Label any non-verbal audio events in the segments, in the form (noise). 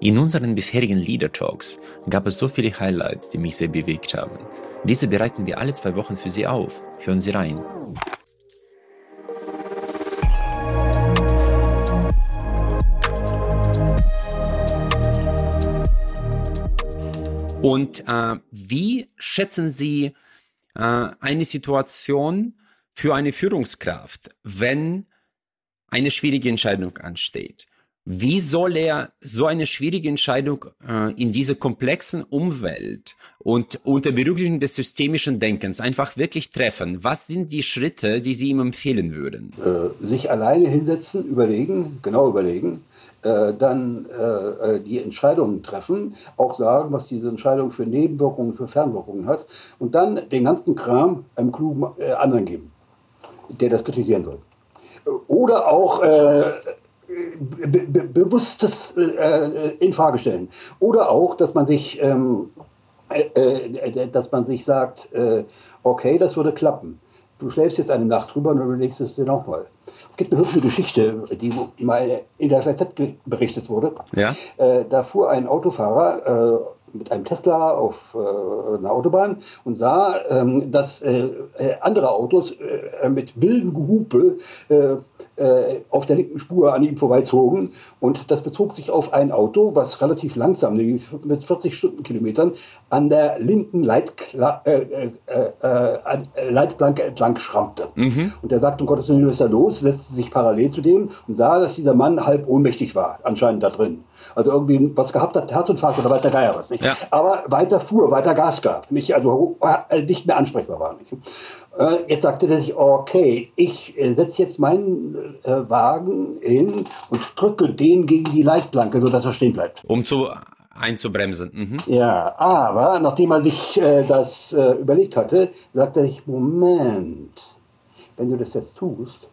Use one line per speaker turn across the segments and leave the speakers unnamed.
In unseren bisherigen Leader Talks gab es so viele Highlights, die mich sehr bewegt haben. Diese bereiten wir alle zwei Wochen für Sie auf. Hören Sie rein. Und äh, wie schätzen Sie äh, eine Situation für eine Führungskraft, wenn eine schwierige Entscheidung ansteht? Wie soll er so eine schwierige Entscheidung äh, in dieser komplexen Umwelt und unter Berücksichtigung des systemischen Denkens einfach wirklich treffen? Was sind die Schritte, die Sie ihm empfehlen würden?
Äh, sich alleine hinsetzen, überlegen, genau überlegen, äh, dann äh, äh, die Entscheidungen treffen, auch sagen, was diese Entscheidung für Nebenwirkungen, für Fernwirkungen hat und dann den ganzen Kram einem klugen äh, anderen geben, der das kritisieren soll. Oder auch be be bewusstes äh, in Frage stellen. Oder auch, dass man sich, ähm, äh, äh, dass man sich sagt, äh, okay, das würde klappen. Du schläfst jetzt eine Nacht drüber und überlegst es dir nochmal. Es gibt eine hübsche Geschichte, die mal in der FZ berichtet wurde.
Ja?
Äh, da fuhr ein Autofahrer äh, mit einem Tesla auf äh, einer Autobahn und sah, ähm, dass äh, andere Autos äh, mit wildem Gehupe äh, äh, auf der linken Spur an ihm vorbeizogen. Und das bezog sich auf ein Auto, was relativ langsam, mit 40 Stundenkilometern, an der linken Leitkla äh, äh, äh, Leitplanke entlang schrammte. Mhm. Und er sagte, um Gottes Willen, was ist da los? Setzte sich parallel zu dem und sah, dass dieser Mann halb ohnmächtig war, anscheinend da drin. Also irgendwie was gehabt hat, Herzinfarkt oder weiter Geier was, nicht? Ja. Aber weiter fuhr, weiter Gas gab, nicht? Also äh, nicht mehr ansprechbar war, nicht? Äh, jetzt sagte er sich, okay, ich äh, setze jetzt meinen äh, Wagen hin und drücke den gegen die Leitplanke, sodass er stehen bleibt.
Um zu einzubremsen. Mhm.
Ja, aber nachdem er sich äh, das äh, überlegt hatte, sagte er sich, Moment, wenn du das jetzt tust,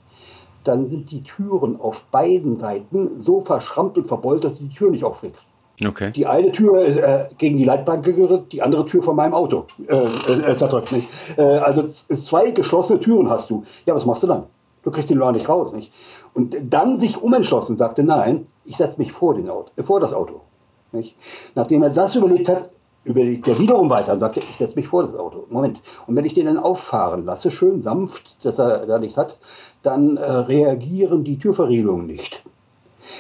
dann sind die Türen auf beiden Seiten so verschrammt und verbeult, dass du die Tür nicht aufkriegst.
Okay.
Die eine Tür äh, gegen die Leitbank gerührt, die andere Tür von meinem Auto äh, äh, zerdrückt. Nicht? Äh, also zwei geschlossene Türen hast du. Ja, was machst du dann? Du kriegst den Lohr nicht raus. Nicht? Und dann sich umentschlossen und sagte, nein, ich setze mich vor, den Auto, äh, vor das Auto. Nicht? Nachdem er das überlegt hat, überlegt er wiederum weiter und sagte, ich setze mich vor das Auto. Moment. Und wenn ich den dann auffahren lasse, schön sanft, dass er da nicht hat, dann äh, reagieren die Türverriegelungen nicht.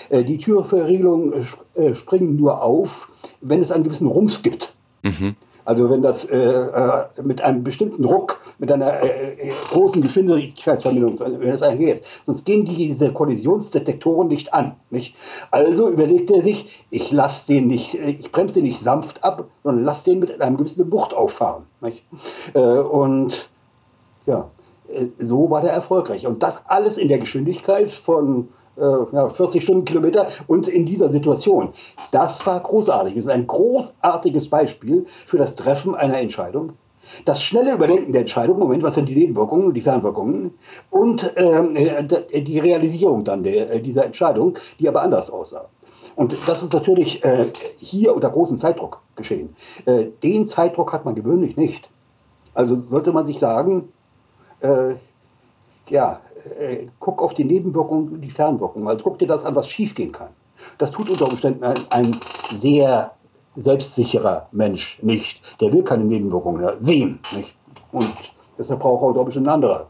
Äh, die Türverriegelungen äh, springen nur auf, wenn es einen gewissen Rums gibt. Mhm. Also wenn das äh, äh, mit einem bestimmten Ruck, mit einer äh, großen Geschwindigkeitsverminderung, wenn das eingeht. Sonst gehen diese Kollisionsdetektoren nicht an. Nicht? Also überlegt er sich, ich lasse den nicht, ich bremse den nicht sanft ab, sondern lasse den mit einem gewissen Wucht auffahren. Nicht? Äh, und ja, so war der erfolgreich. Und das alles in der Geschwindigkeit von äh, ja, 40 Stundenkilometer und in dieser Situation. Das war großartig. Das ist ein großartiges Beispiel für das Treffen einer Entscheidung. Das schnelle Überdenken der Entscheidung, Moment, was sind die Nebenwirkungen, die Fernwirkungen und ähm, äh, die Realisierung dann der, äh, dieser Entscheidung, die aber anders aussah. Und das ist natürlich äh, hier unter großem Zeitdruck geschehen. Äh, den Zeitdruck hat man gewöhnlich nicht. Also sollte man sich sagen, äh, ja, äh, guck auf die Nebenwirkungen die Fernwirkungen. Also guck dir das an, was schiefgehen kann. Das tut unter Umständen ein, ein sehr selbstsicherer Mensch nicht. Der will keine Nebenwirkungen sehen. Nicht? Und deshalb braucht er unter Umständen andere.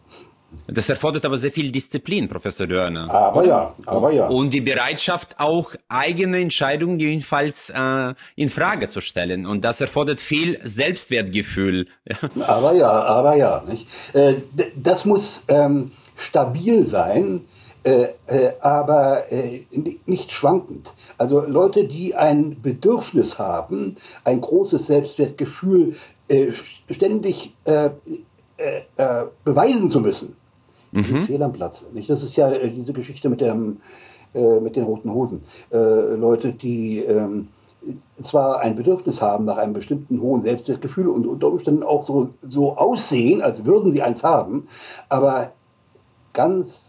Das erfordert aber sehr viel Disziplin, Professor Dörner.
Aber oder? ja, aber ja.
Und die Bereitschaft, auch eigene Entscheidungen jedenfalls äh, in Frage zu stellen. Und das erfordert viel Selbstwertgefühl. (laughs)
aber ja, aber ja. Nicht? Äh, das muss ähm, stabil sein. Äh, äh, aber äh, nicht schwankend. Also Leute, die ein Bedürfnis haben, ein großes Selbstwertgefühl äh, ständig beweisen zu müssen, mhm. fehl am Platz. Nicht? Das ist ja äh, diese Geschichte mit, dem, äh, mit den roten Hosen. Äh, Leute, die ähm, zwar ein Bedürfnis haben nach einem bestimmten hohen Selbstwertgefühl und unter Umständen auch so, so aussehen, als würden sie eins haben, aber ganz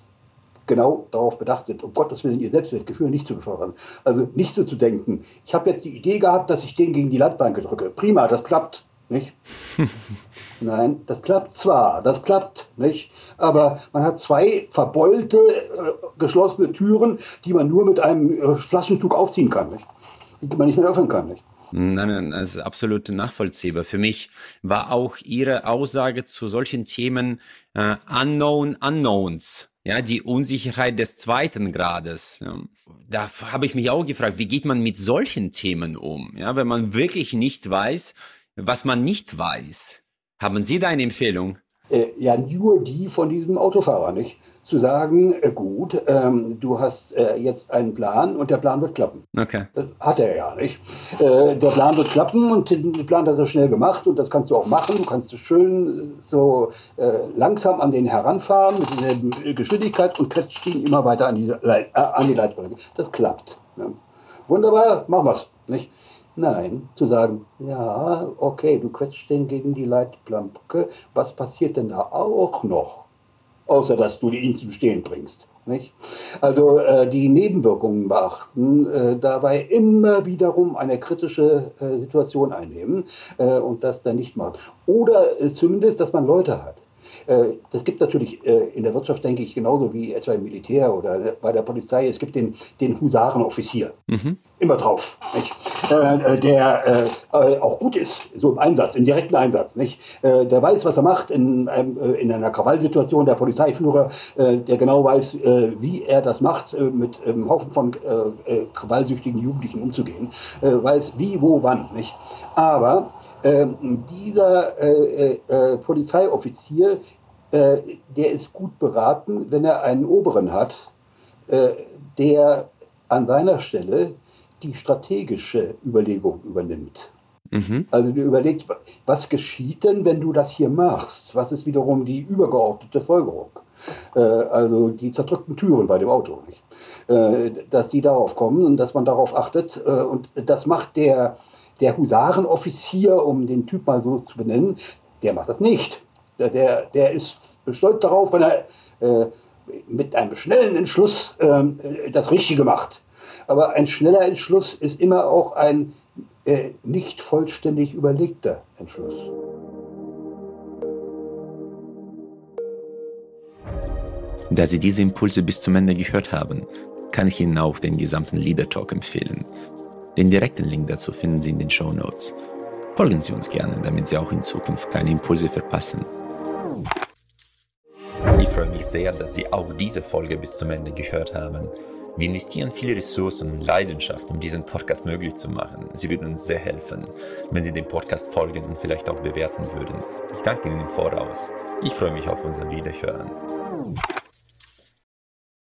genau darauf bedacht sind, um Gottes Willen ihr Selbstwertgefühl nicht zu befördern. Also nicht so zu denken, ich habe jetzt die Idee gehabt, dass ich den gegen die Landbank drücke. Prima, das klappt. Nicht? (laughs) Nein, das klappt zwar, das klappt, nicht? Aber man hat zwei verbeulte, äh, geschlossene Türen, die man nur mit einem äh, Flaschenzug aufziehen kann, nicht? die man nicht mehr öffnen kann. Nicht?
Nein, nein, das ist absolut nachvollziehbar. Für mich war auch Ihre Aussage zu solchen Themen äh, Unknown Unknowns, ja, die Unsicherheit des zweiten Grades. Ja. Da habe ich mich auch gefragt, wie geht man mit solchen Themen um, ja, wenn man wirklich nicht weiß, was man nicht weiß. Haben Sie da eine Empfehlung?
Äh, ja, nur die von diesem Autofahrer, nicht? zu sagen, äh, gut, ähm, du hast äh, jetzt einen Plan und der Plan wird klappen.
Okay.
Das hat er ja nicht. Äh, der Plan wird klappen und den Plan hat er schnell gemacht und das kannst du auch machen. Du kannst schön so äh, langsam an den heranfahren mit derselben Geschwindigkeit und quetscht ihn immer weiter an die, Leit äh, an die Leitplanke. Das klappt. Ne? Wunderbar, machen wir's. Nicht? Nein, zu sagen, ja, okay, du quetscht den gegen die Leitplanke, was passiert denn da auch noch? außer dass du ihn zum Stehen bringst. Nicht? Also äh, die Nebenwirkungen beachten, äh, dabei immer wiederum eine kritische äh, Situation einnehmen äh, und das dann nicht machen. Oder äh, zumindest, dass man Leute hat, das gibt natürlich äh, in der Wirtschaft, denke ich, genauso wie etwa im Militär oder bei der Polizei. Es gibt den, den Husarenoffizier. Mhm. Immer drauf. Nicht? Äh, der auch gut ist, so im Einsatz, im direkten Einsatz. Nicht? der weiß, was er macht in, in einer Krawallsituation. Der Polizeiführer, der genau weiß, wie er das macht, mit einem Haufen von krawallsüchtigen Jugendlichen umzugehen. weiß wie, wo, wann. Nicht? Aber ähm, dieser äh, äh, Polizeioffizier, äh, der ist gut beraten, wenn er einen Oberen hat, äh, der an seiner Stelle die strategische Überlegung übernimmt. Mhm. Also du überlegst, was geschieht denn, wenn du das hier machst? Was ist wiederum die übergeordnete Folgerung? Äh, also die zerdrückten Türen bei dem Auto, nicht? Äh, dass die darauf kommen und dass man darauf achtet. und das macht der der Husarenoffizier, um den Typ mal so zu benennen, der macht das nicht. Der, der, der ist stolz darauf, wenn er äh, mit einem schnellen Entschluss äh, das Richtige macht. Aber ein schneller Entschluss ist immer auch ein äh, nicht vollständig überlegter Entschluss.
Da Sie diese Impulse bis zum Ende gehört haben, kann ich Ihnen auch den gesamten Leader Talk empfehlen. Den direkten Link dazu finden Sie in den Show Notes. Folgen Sie uns gerne, damit Sie auch in Zukunft keine Impulse verpassen. Ich freue mich sehr, dass Sie auch diese Folge bis zum Ende gehört haben. Wir investieren viele Ressourcen und Leidenschaft, um diesen Podcast möglich zu machen. Sie würden uns sehr helfen, wenn Sie dem Podcast folgen und vielleicht auch bewerten würden. Ich danke Ihnen im Voraus. Ich freue mich auf unser Wiederhören.